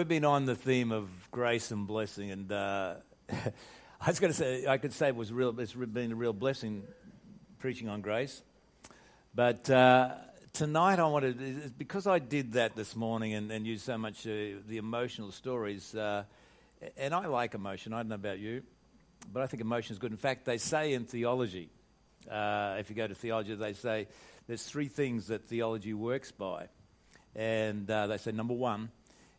we've been on the theme of grace and blessing, and uh, I was going to say I could say it was real. It's been a real blessing preaching on grace, but uh, tonight I wanted because I did that this morning and, and used so much uh, the emotional stories, uh, and I like emotion. I don't know about you, but I think emotion is good. In fact, they say in theology, uh, if you go to theology, they say there's three things that theology works by, and uh, they say number one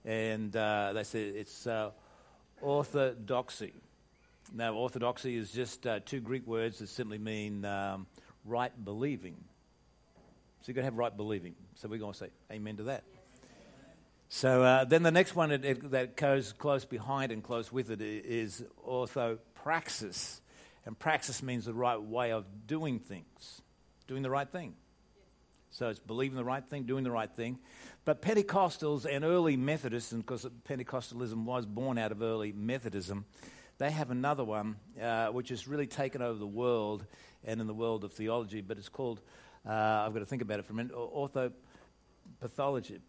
and uh, they said it's uh, orthodoxy. Now, orthodoxy is just uh, two Greek words that simply mean um, right believing. So you've got to have right believing. So we're going to say amen to that. So uh, then the next one that goes close behind and close with it is orthopraxis. And praxis means the right way of doing things, doing the right thing. So it's believing the right thing, doing the right thing. But Pentecostals and early Methodists, and because Pentecostalism was born out of early Methodism, they have another one uh, which has really taken over the world and in the world of theology, but it's called, uh, I've got to think about it for a minute, orthopathology,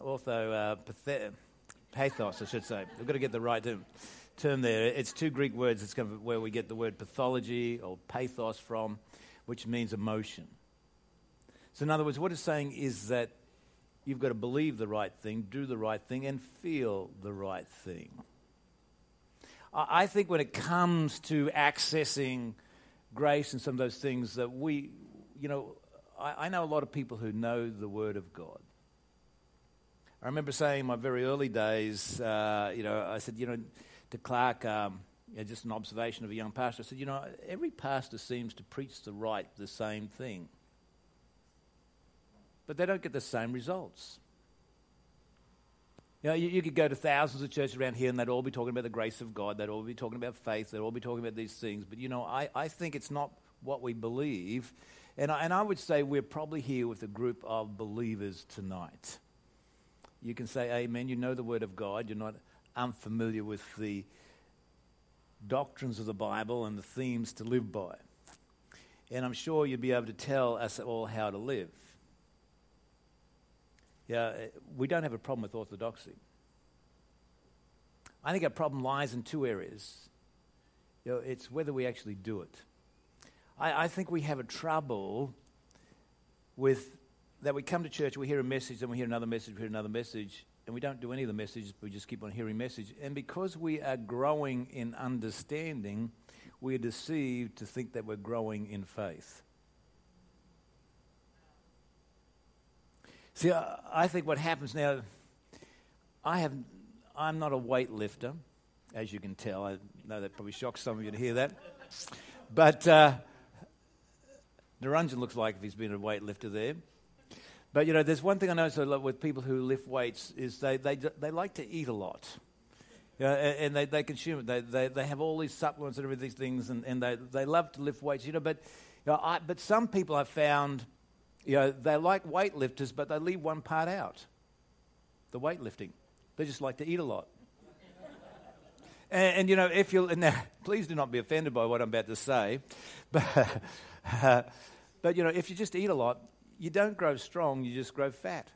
ortho, uh, pathos, I should say. I've got to get the right term, term there. It's two Greek words. It's kind of where we get the word pathology or pathos from, which means emotion. So, in other words, what it's saying is that You've got to believe the right thing, do the right thing, and feel the right thing. I think when it comes to accessing grace and some of those things that we, you know, I, I know a lot of people who know the Word of God. I remember saying in my very early days, uh, you know, I said, you know, to Clark, um, just an observation of a young pastor, I said, you know, every pastor seems to preach the right, the same thing but they don't get the same results. You know, you, you, could go to thousands of churches around here and they'd all be talking about the grace of God, they'd all be talking about faith, they'd all be talking about these things. But, you know, I, I think it's not what we believe. And I, and I would say we're probably here with a group of believers tonight. You can say amen. You know the Word of God. You're not unfamiliar with the doctrines of the Bible and the themes to live by. And I'm sure you'll be able to tell us all how to live. Yeah, uh, we don't have a problem with orthodoxy. I think our problem lies in two areas. You know, it's whether we actually do it. I, I think we have a trouble with that we come to church, we hear a message, then we hear another message, we hear another message, and we don't do any of the messages, we just keep on hearing message. And because we are growing in understanding, we are deceived to think that we're growing in faith. See, I think what happens now, I have, I'm not a weightlifter, as you can tell. I know that probably shocks some of you to hear that. But uh, Naranjan looks like if he's been a weightlifter there. But, you know, there's one thing I notice with people who lift weights is they, they, they like to eat a lot. You know, and they, they consume it. They, they, they have all these supplements and everything things, and, and they, they love to lift weights. You know, but, you know, I, but some people I've found – you know, they're like weightlifters, but they leave one part out the weightlifting. They just like to eat a lot. and, and, you know, if you now, please do not be offended by what I'm about to say, but, uh, but you know, if you just eat a lot, you don't grow strong, you just grow fat.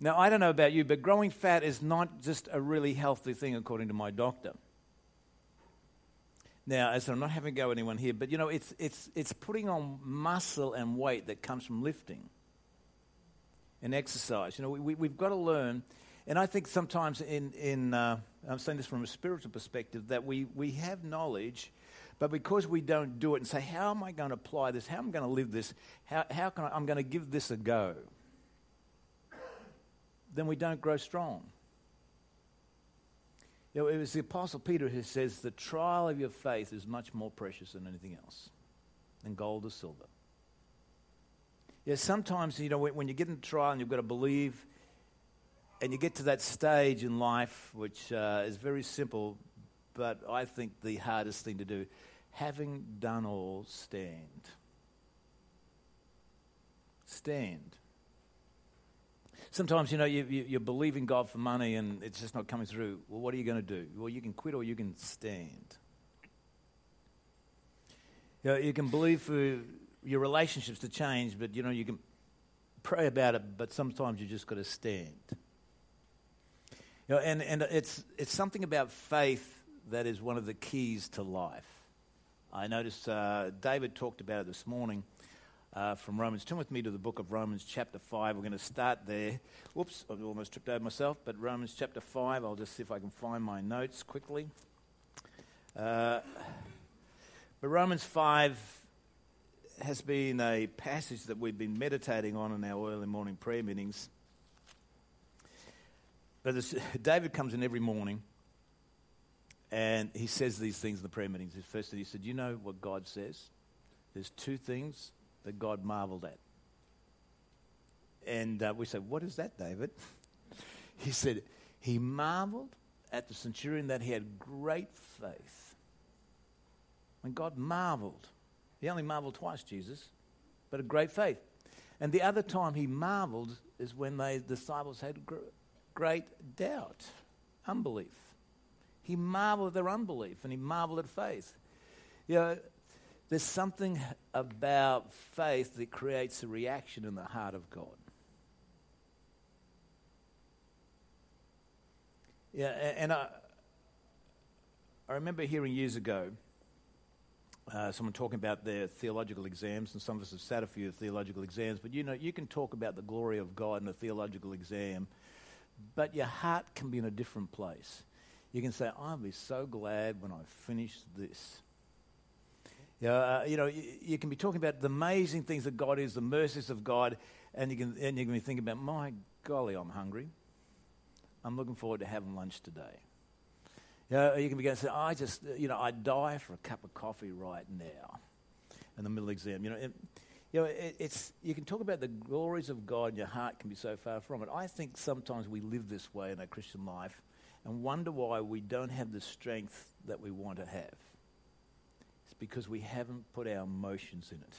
Now, I don't know about you, but growing fat is not just a really healthy thing, according to my doctor. Now, as I'm not having a go at anyone here, but you know, it's, it's, it's putting on muscle and weight that comes from lifting and exercise. You know, we, we, have got to learn, and I think sometimes in, in uh, I'm saying this from a spiritual perspective, that we, we have knowledge, but because we don't do it and say, how am I going to apply this? How am I going to live this? How, how can I, I'm going to give this a go? Then we don't grow strong. You know, it was the Apostle Peter who says, The trial of your faith is much more precious than anything else, than gold or silver. Yeah, sometimes, you know, when, you get in trial and you've got to believe, and you get to that stage in life, which uh, is very simple, but I think the hardest thing to do, having done all, stand. Stand. Sometimes, you know, you, you, you're believing God for money and it's just not coming through. Well, what are you going to do? Well, you can quit or you can stand. You, know, you can believe for your relationships to change, but, you know, you can pray about it, but sometimes you just got to stand. You know, and, and it's, it's something about faith that is one of the keys to life. I noticed uh, David talked about it this morning uh, from Romans. Turn with me to the book of Romans, chapter 5. We're going to start there. Whoops, I almost tripped over myself, but Romans chapter 5. I'll just see if I can find my notes quickly. Uh, but Romans 5 has been a passage that we've been meditating on in our early morning prayer meetings. But this, David comes in every morning and he says these things in the prayer meetings. First thing he said, You know what God says? There's two things that God marveled at. And uh, we say, What is that, David? he said, He marveled at the centurion that he had great faith when God marveled. He only marveled twice, Jesus, but a great faith. And the other time he marveled is when the disciples had gr- great doubt, unbelief. He marveled at their unbelief and he marveled at faith. You know, there's something about faith that creates a reaction in the heart of God. Yeah, and I, I remember hearing years ago uh, someone talking about their theological exams, and some of us have sat a few theological exams, but you know, you can talk about the glory of God in a theological exam, but your heart can be in a different place. You can say, I'll be so glad when I finish this. You know, uh, you, know you, you, can be talking about the amazing things that God is, the mercies of God, and you can, and you can be thinking about, my golly, I'm hungry. I'm looking forward to having lunch today. You, know, you can begin to say, I just, you know, I'd die for a cup of coffee right now in the middle exam. You know, it, you know, it, it's, you can talk about the glories of God and your heart can be so far from it. I think sometimes we live this way in our Christian life and wonder why we don't have the strength that we want to have. Because we haven't put our emotions in it.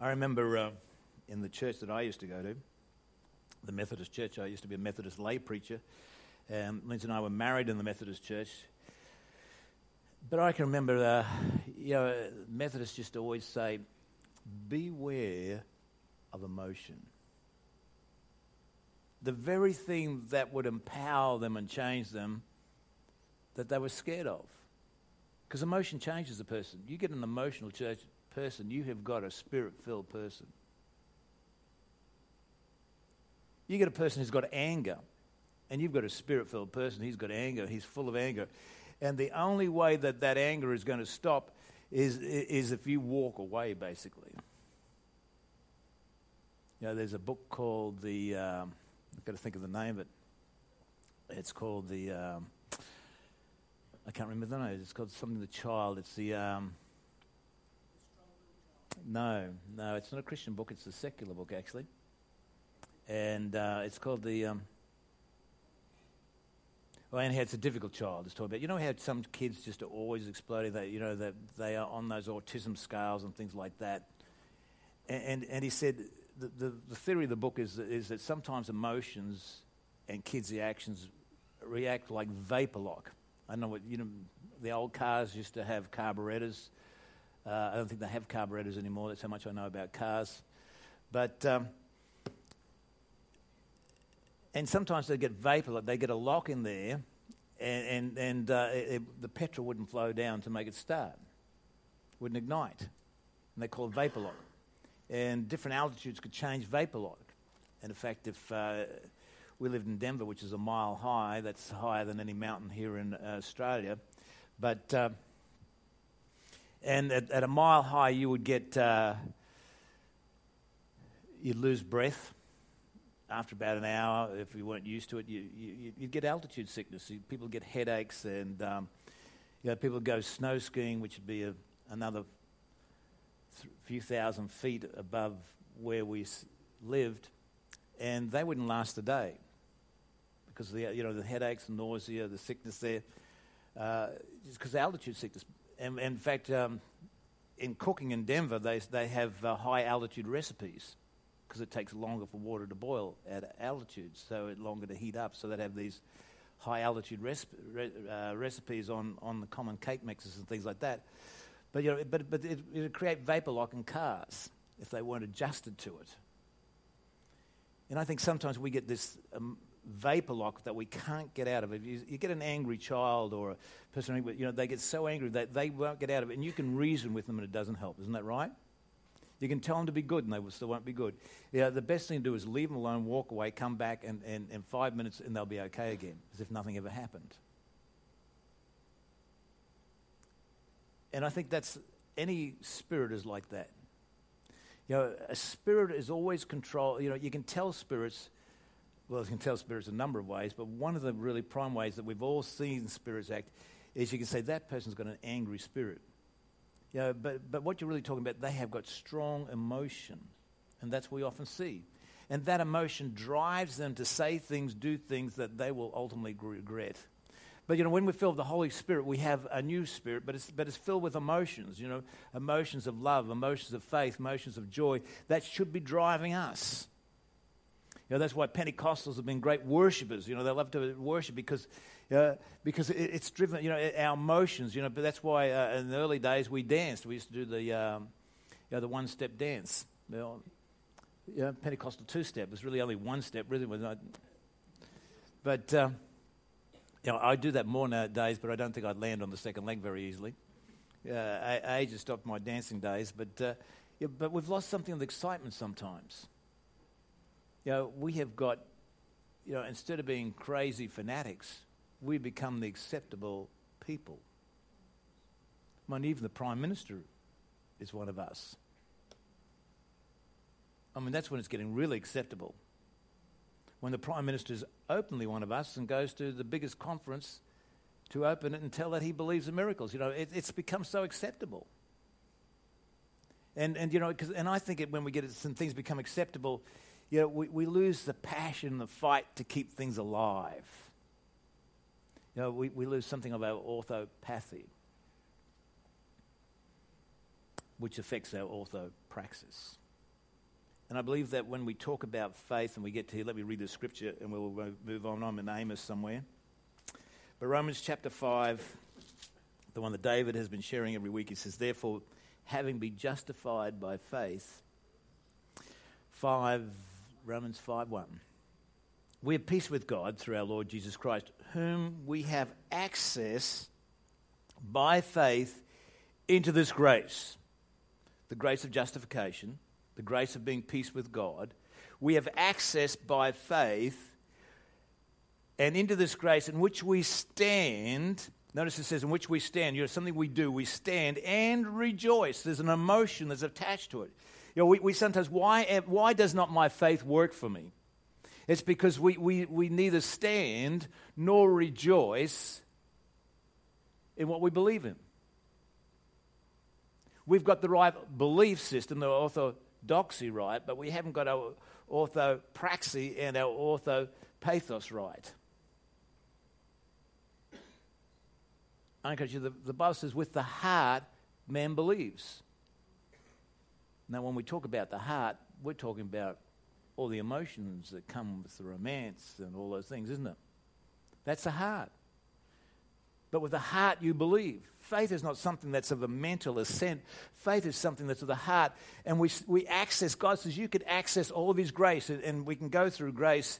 I remember uh, in the church that I used to go to, the Methodist church, I used to be a Methodist lay preacher. Um, Lindsay and I were married in the Methodist church. But I can remember, uh, you know, Methodists just always say, beware of emotion. The very thing that would empower them and change them that they were scared of. Because emotion changes a person. You get an emotional church person, you have got a spirit filled person. You get a person who's got anger and you've got a spirit filled person, he's got anger, he's full of anger. And the only way that that anger is going to stop is, is if you walk away, basically. You know, there's a book called the, um, I've got to think of the name of it. It's called the, um, I can't remember the name. It's called something the child. It's the, um, no, no, it's not a Christian book. It's a secular book, actually. And uh, it's called the, um, well, and it's a difficult child. It's talking about. You know how some kids just are always exploding. That you know that they are on those autism scales and things like that. And and, and he said the, the, the theory of the book is is that sometimes emotions and kids' reactions react like vapor lock. I know what you know. The old cars used to have carburetors. Uh, I don't think they have carburetors anymore. That's how much I know about cars. But um, and sometimes they get vapor, they get a lock in there, and, and, and uh, it, the petrol wouldn't flow down to make it start, wouldn't ignite. And they call it vapor lock. And different altitudes could change vapor lock. And in fact, if uh, we lived in Denver, which is a mile high, that's higher than any mountain here in uh, Australia. But, uh, and at, at, a mile high, you would get, uh, you'd lose breath after about an hour, if you weren't used to it, you, you, would get altitude sickness. People get headaches, and um, you know, people go snow skiing, which would be a, another th- few thousand feet above where we s- lived, and they wouldn't last a day because the, you know, the headaches, the nausea, the sickness there, uh, just because altitude sickness. And, and in fact, um, in cooking in Denver, they, they have uh, high altitude recipes because it takes longer for water to boil at altitudes, so it's longer to heat up. So they have these high altitude re- uh, recipes on, on the common cake mixes and things like that. But, you know, but, but it, it would create vapor lock in cars if they weren't adjusted to it. And I think sometimes we get this um, vapor lock that we can't get out of it. You, you, get an angry child or a person, you know, they get so angry that they won't get out of it, and you can reason with them and it doesn't help. Isn't that right? You can tell them to be good and they still won't be good. Yeah, the best thing to do is leave them alone, walk away, come back, and, and, and five minutes and they'll be okay again, as if nothing ever happened. And I think that's any spirit is like that. You know, a spirit is always controlled. You know, you can tell spirits, well, you can tell spirits a number of ways, but one of the really prime ways that we've all seen spirits act is you can say that person's got an angry spirit. You know, but, but what you're really talking about, they have got strong emotion. And that's what we often see. And that emotion drives them to say things, do things that they will ultimately regret. But you know, when we're filled with the Holy Spirit, we have a new spirit, but it's, but it's filled with emotions, you know, emotions of love, emotions of faith, emotions of joy. That should be driving us. Know, that's why Pentecostals have been great worshippers. You know, they love to worship because, uh, because it, it's driven, you know, our emotions, you know, but that's why uh, in the early days we danced. We used to do the, um, you know, the one-step dance. You know, Pentecostal two-step. There's really only one step, really. But... Uh, you know, I do that more nowadays, but I don't think I'd land on the second leg very easily. Uh, age has stopped my dancing days, but, uh, yeah, but we've lost something of the excitement sometimes. You know, we have got, you know, instead of being crazy fanatics, we become the acceptable people. I mean, even the Prime Minister is one of us. I mean, that's when it's getting really acceptable when the Prime Minister is openly one of us and goes to the biggest conference to open it and tell that he believes in miracles. You know, it, it's become so acceptable. And, and you know, and I think it, when we get it, some things become acceptable, you know, we, we lose the passion, the fight to keep things alive. You know, we, we lose something of our orthopathy, which affects our orthopraxis. And I believe that when we talk about faith and we get to here, let me read the scripture and we'll move on. I'm in Amos somewhere. But Romans chapter 5, the one that David has been sharing every week, he says, Therefore, having been justified by faith, 5, Romans 5 1. We have peace with God through our Lord Jesus Christ, whom we have access by faith into this grace, the grace of justification the grace of being peace with God, we have access by faith and into this grace in which we stand. Notice it says, in which we stand. You know, something we do. We stand and rejoice. There's an emotion that's attached to it. You know, we, we sometimes, why, eh, why does not my faith work for me? It's because we, we, we neither stand nor rejoice in what we believe in. We've got the right belief system, the orthodoxy right, but we haven't got our orthopraxy and our orthopathos right. Because the, the Bible says, with the heart, man believes. Now, when we talk about the heart, we're talking about all the emotions that come with the romance and all those things, isn't it? That's the heart. But with the heart, you believe. Faith is not something that's of a mental assent. Faith is something that's of the heart. And we, we access, God says you could access all of His grace, and, and we can go through grace.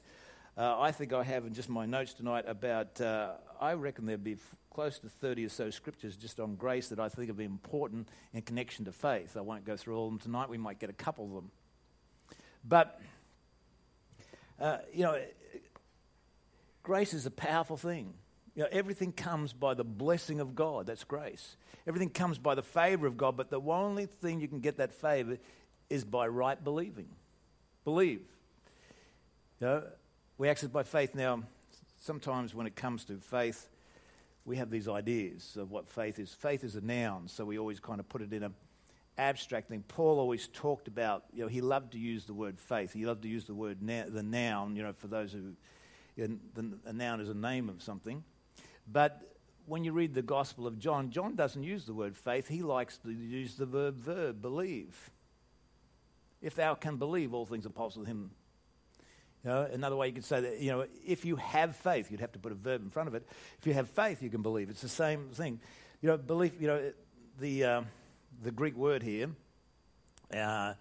Uh, I think I have in just my notes tonight about, uh, I reckon there'd be close to 30 or so scriptures just on grace that I think are important in connection to faith. I won't go through all of them tonight. We might get a couple of them. But, uh, you know, grace is a powerful thing. You know, everything comes by the blessing of God. That's grace. Everything comes by the favor of God, but the only thing you can get that favor is by right believing. Believe. You know, we access by faith. Now, sometimes when it comes to faith, we have these ideas of what faith is. Faith is a noun, so we always kind of put it in an abstract thing. Paul always talked about, you know, he loved to use the word faith. He loved to use the word na- the noun, you know, for those who, you know, the, a noun is a name of something. But when you read the Gospel of John, John doesn't use the word faith. He likes to use the verb verb, believe. If thou can believe, all things are possible to him. You know, another way you could say that, you know, if you have faith, you'd have to put a verb in front of it. If you have faith, you can believe. It's the same thing. You know, belief, you know, the, uh, the Greek word here, uh,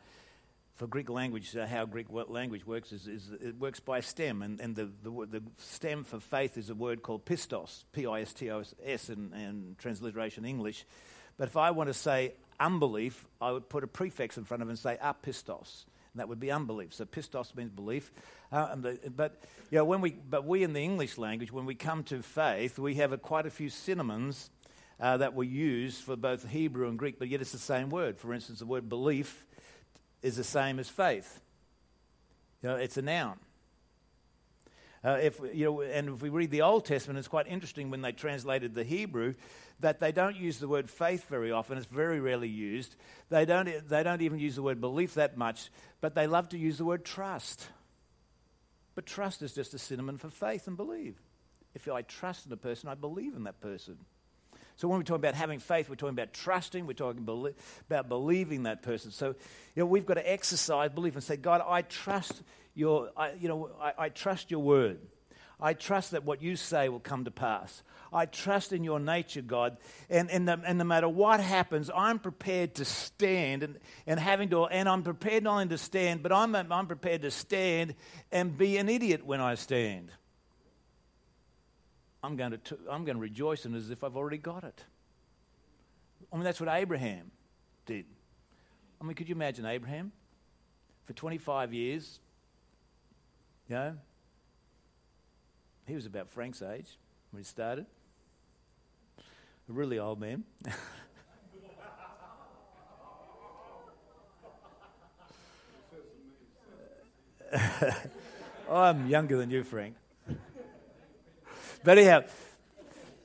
for Greek language, uh, how Greek language works is, is, it works by stem, and, and the, the, the, stem for faith is a word called pistos, P I S T O S in, in transliteration English. But if I want to say unbelief, I would put a prefix in front of it and say apistos. And that would be unbelief. So pistos means belief. Uh, but, you know, when we, but we in the English language, when we come to faith, we have a, quite a few synonyms uh, that we use for both Hebrew and Greek, but yet it's the same word. For instance, the word belief is the same as faith. You know, it's a noun. Uh, if you know, and if we read the Old Testament, it's quite interesting when they translated the Hebrew that they don't use the word faith very often. It's very rarely used. They don't. They don't even use the word belief that much, but they love to use the word trust. But trust is just a synonym for faith and believe. If I trust in a person, I believe in that person. So when we talk about having faith, we're talking about trusting, we're talking about believing that person. So, you know, we've got to exercise belief and say, God, I trust your, I, you know, I, I trust your word. I trust that what you say will come to pass. I trust in your nature, God. And, and, the, and no matter what happens, I'm prepared to stand and, and having to, and I'm prepared not only to stand, but I'm, I'm prepared to stand and be an idiot when I stand. I'm going, to I'm going to rejoice in it as if I've already got it. I mean, that's what Abraham did. I mean, could you imagine Abraham? For 25 years, you know, he was about Frank's age when he started. A really old man. I'm younger than you, Frank. But anyhow,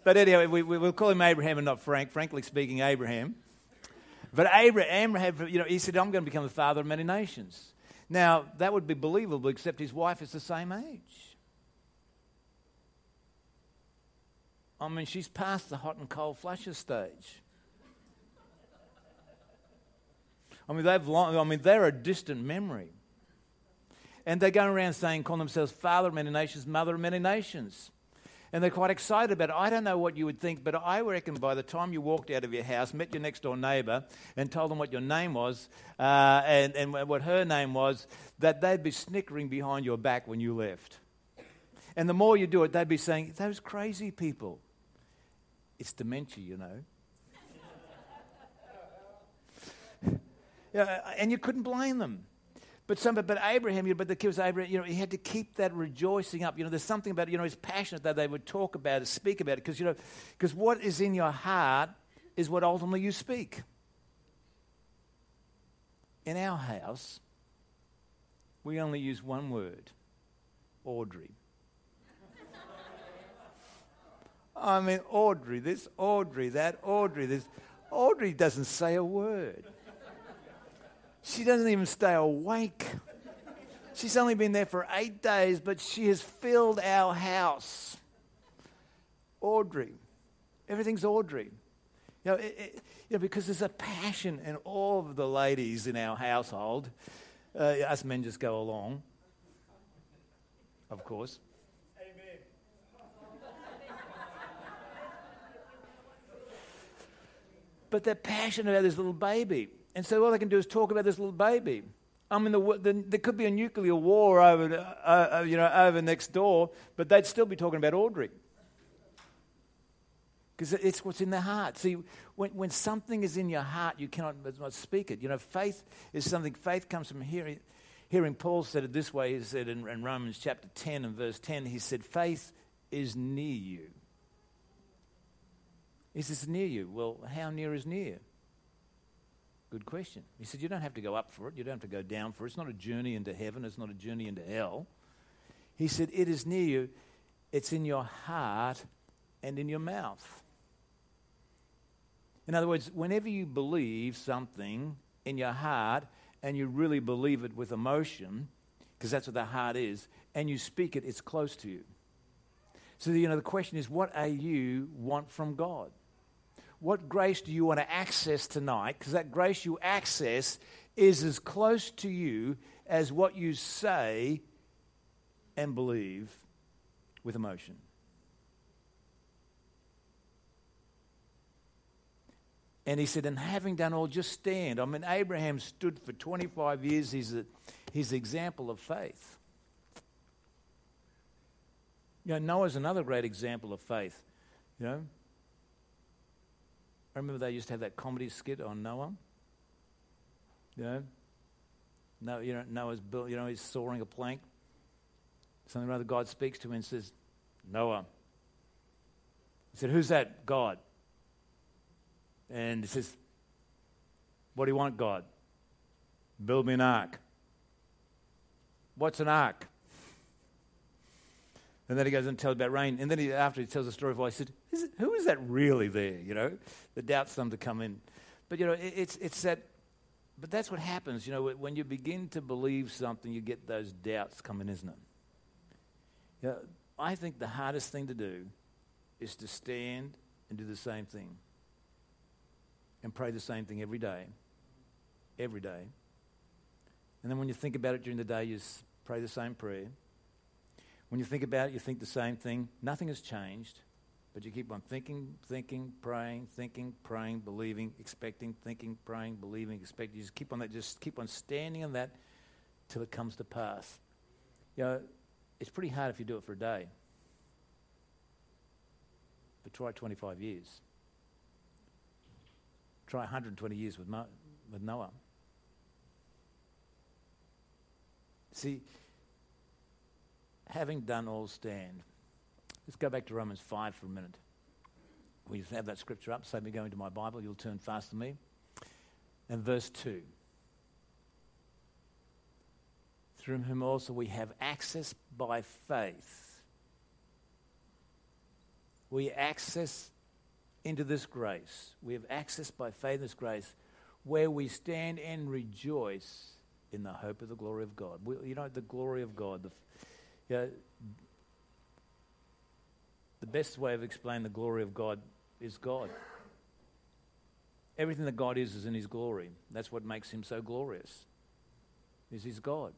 but anyhow, we, we, will call him Abraham and not Frank. Frankly speaking, Abraham. But Abraham, Abraham, you know, he said, "I'm going to become the father of many nations." Now that would be believable, except his wife is the same age. I mean, she's past the hot and cold flushes stage. I mean, they've long, I mean, they're a distant memory. And they're going around saying, call themselves father of many nations, mother of many nations and they're quite excited about it. I don't know what you would think, but I reckon by the time you walked out of your house, met your next door neighbour, and told them what your name was uh, and, and what her name was, that they'd be snickering behind your back when you left. And the more you do it, they'd be saying, Those crazy people. It's dementia, you know. yeah, and you couldn't blame them. But some, but Abraham, you know, but the kid was Abraham, you know, he had to keep that rejoicing up. You know, there's something about, you know, he's passionate that they would talk about it, speak about it, because, you know, because what is in your heart is what ultimately you speak. In our house, we only use one word Audrey. I mean, Audrey, this, Audrey, that, Audrey, this. Audrey doesn't say a word. She doesn't even stay awake. She's only been there for eight days, but she has filled our house. Audrey. Everything's Audrey. You know, it, it, you know, because there's a passion in all of the ladies in our household. Uh, us men just go along, of course. Amen. But they're passionate about this little baby. And so all they can do is talk about this little baby. I mean, the, the, there could be a nuclear war over, uh, uh, you know, over next door, but they'd still be talking about Audrey. Because it's what's in the heart. See, when, when something is in your heart, you cannot not speak it. You know, faith is something, faith comes from hearing. Hearing Paul said it this way, he said in, in Romans chapter 10 and verse 10, he said, faith is near you. Is this near you. Well, how near is near? Good question. He said, You don't have to go up for it. You don't have to go down for it. It's not a journey into heaven. It's not a journey into hell. He said, It is near you. It's in your heart and in your mouth. In other words, whenever you believe something in your heart and you really believe it with emotion, because that's what the heart is, and you speak it, it's close to you. So, you know, the question is, what are you want from God? What grace do you want to access tonight? Because that grace you access is as close to you as what you say and believe with emotion. And he said, and having done all, just stand. I mean, Abraham stood for 25 years. He's a, he's example of faith. You know, Noah's another great example of faith. You know, I remember they used to have that comedy skit on Noah. You know, no, you know, Noah's built, you know, he's sawing a plank. Something or other, God speaks to him and says, Noah. He said, Who's that? God. And he says, What do you want, God? Build me an ark. What's an ark? And then he goes and tells about rain. And then he, after he tells the story of why, he said, is it, Who is that really there? You know, the doubts them to come in. But, you know, it, it's, it's that, but that's what happens. You know, when you begin to believe something, you get those doubts coming, isn't it? You know, I think the hardest thing to do is to stand and do the same thing and pray the same thing every day. Every day. And then when you think about it during the day, you pray the same prayer. When you think about it, you think the same thing. Nothing has changed, but you keep on thinking, thinking, praying, thinking, praying, believing, expecting, thinking, praying, believing, expecting. You just keep on that, just keep on standing on that till it comes to pass. You know, it's pretty hard if you do it for a day. But try 25 years. Try 120 years with, Mo- with Noah. See, having done all stand. Let's go back to Romans 5 for a minute. We have that scripture up. So me going to my Bible. You'll turn fast to me. And verse 2. Through whom also we have access by faith. We access into this grace. We have access by faith this grace where we stand and rejoice in the hope of the glory of God. We, you know, the glory of God. The, you know, the best way of explaining the glory of God is God. Everything that God is is in His glory. That's what makes Him so glorious. Is His God.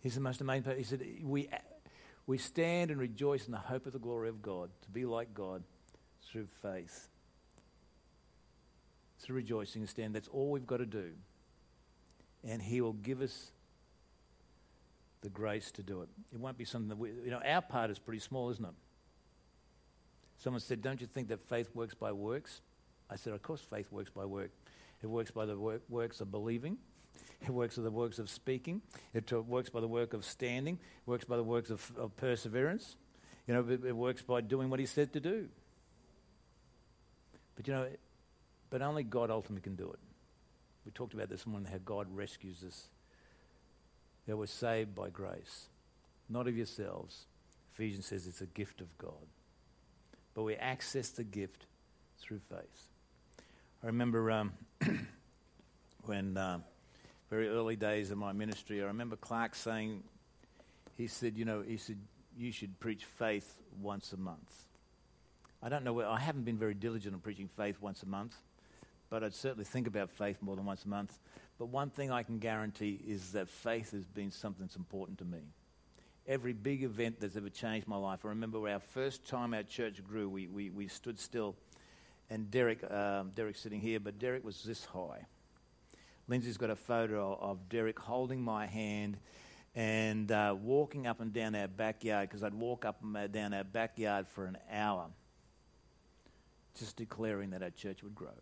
He's the most amazing. He said, "We we stand and rejoice in the hope of the glory of God, to be like God through faith, through rejoicing and stand. That's all we've got to do, and He will give us the grace to do it. It won't be something that we, you know, our part is pretty small, isn't it? Someone said, Don't you think that faith works by works? I said, Of course, faith works by work. It works by the work, works of believing, it works by the works of speaking, it works by the work of standing, it works by the works of, of perseverance. You know, it, it works by doing what He said to do. But you know, but only God ultimately can do it. We talked about this morning how God rescues us that were saved by grace, not of yourselves. Ephesians says it's a gift of God. But we access the gift through faith. I remember um, when uh, very early days of my ministry, I remember Clark saying, he said, you know, he said, you should preach faith once a month. I don't know where, I haven't been very diligent on preaching faith once a month, but I'd certainly think about faith more than once a month. But one thing I can guarantee is that faith has been something that's important to me. Every big event that's ever changed my life. I remember our first time our church grew, we, we, we stood still, and Derek, um, Derek's sitting here, but Derek was this high. Lindsay's got a photo of Derek holding my hand and uh, walking up and down our backyard because I'd walk up and down our backyard for an hour just declaring that our church would grow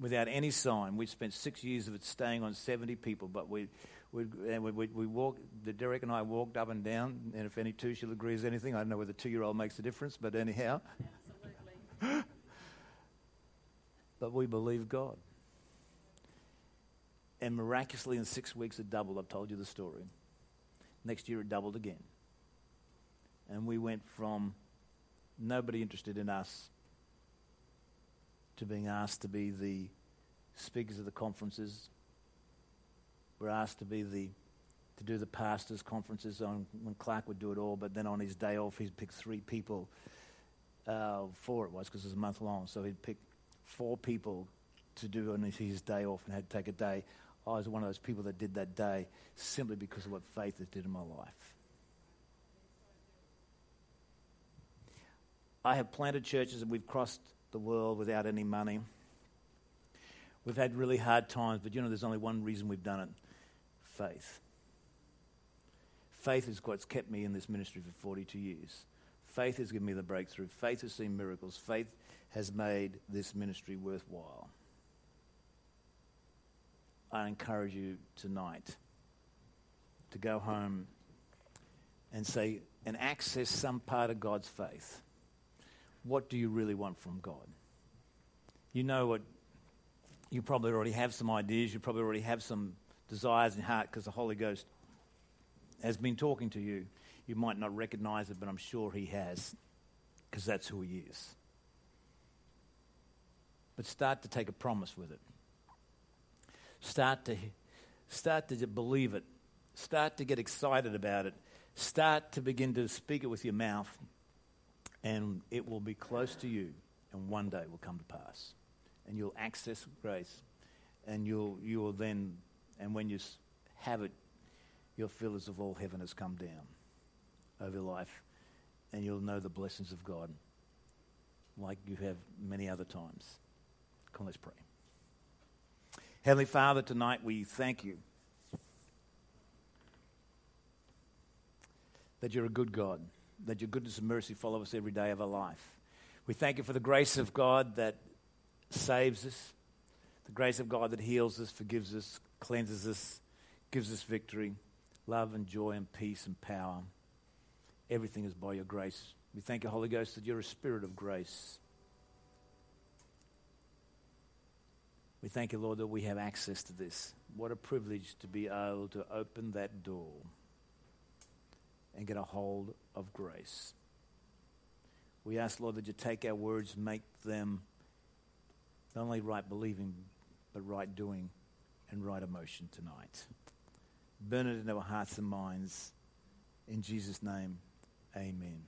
without any sign. We'd spent six years of it staying on 70 people, but we we and we, we walked, Derek and I walked up and down, and if any two shall agree anything, I don't know whether two year old makes a difference, but anyhow. but we believe God. And miraculously, in six weeks, it doubled. I've told you the story. Next year, it doubled again. And we went from nobody interested in us to being asked to be the speakers of the conferences. We're asked to be the to do the pastors' conferences on when Clark would do it all, but then on his day off he'd pick three people. Uh, four it was because it was a month long, so he'd pick four people to do on his day off and had to take a day. I was one of those people that did that day simply because of what faith has did in my life. I have planted churches and we've crossed the world without any money. We've had really hard times, but you know, there's only one reason we've done it faith. Faith is what's kept me in this ministry for 42 years. Faith has given me the breakthrough. Faith has seen miracles. Faith has made this ministry worthwhile. I encourage you tonight to go home and say, and access some part of God's faith. What do you really want from God? You know what, you probably already have some ideas, you probably already have some desires in your heart because the Holy Ghost has been talking to you. You might not recognize it, but I'm sure He has because that's who He is. But start to take a promise with it. Start to, start to believe it. Start to get excited about it. Start to begin to speak it with your mouth, and it will be close to you, and one day will come to pass. And you'll access grace, and you'll, you will then, and when you have it, you'll feel as if all heaven has come down over your life, and you'll know the blessings of God like you have many other times. Come, let's pray. Heavenly Father, tonight we thank you that you're a good God, that your goodness and mercy follow us every day of our life. We thank you for the grace of God that saves us, the grace of God that heals us, forgives us, cleanses us, gives us victory, love and joy and peace and power. Everything is by your grace. We thank you, Holy Ghost, that you're a spirit of grace. We thank you, Lord, that we have access to this. What a privilege to be able to open that door and get a hold of grace. We ask, Lord, that you take our words, make them not only right believing, but right doing and right emotion tonight. Burn it into our hearts and minds. In Jesus' name, amen.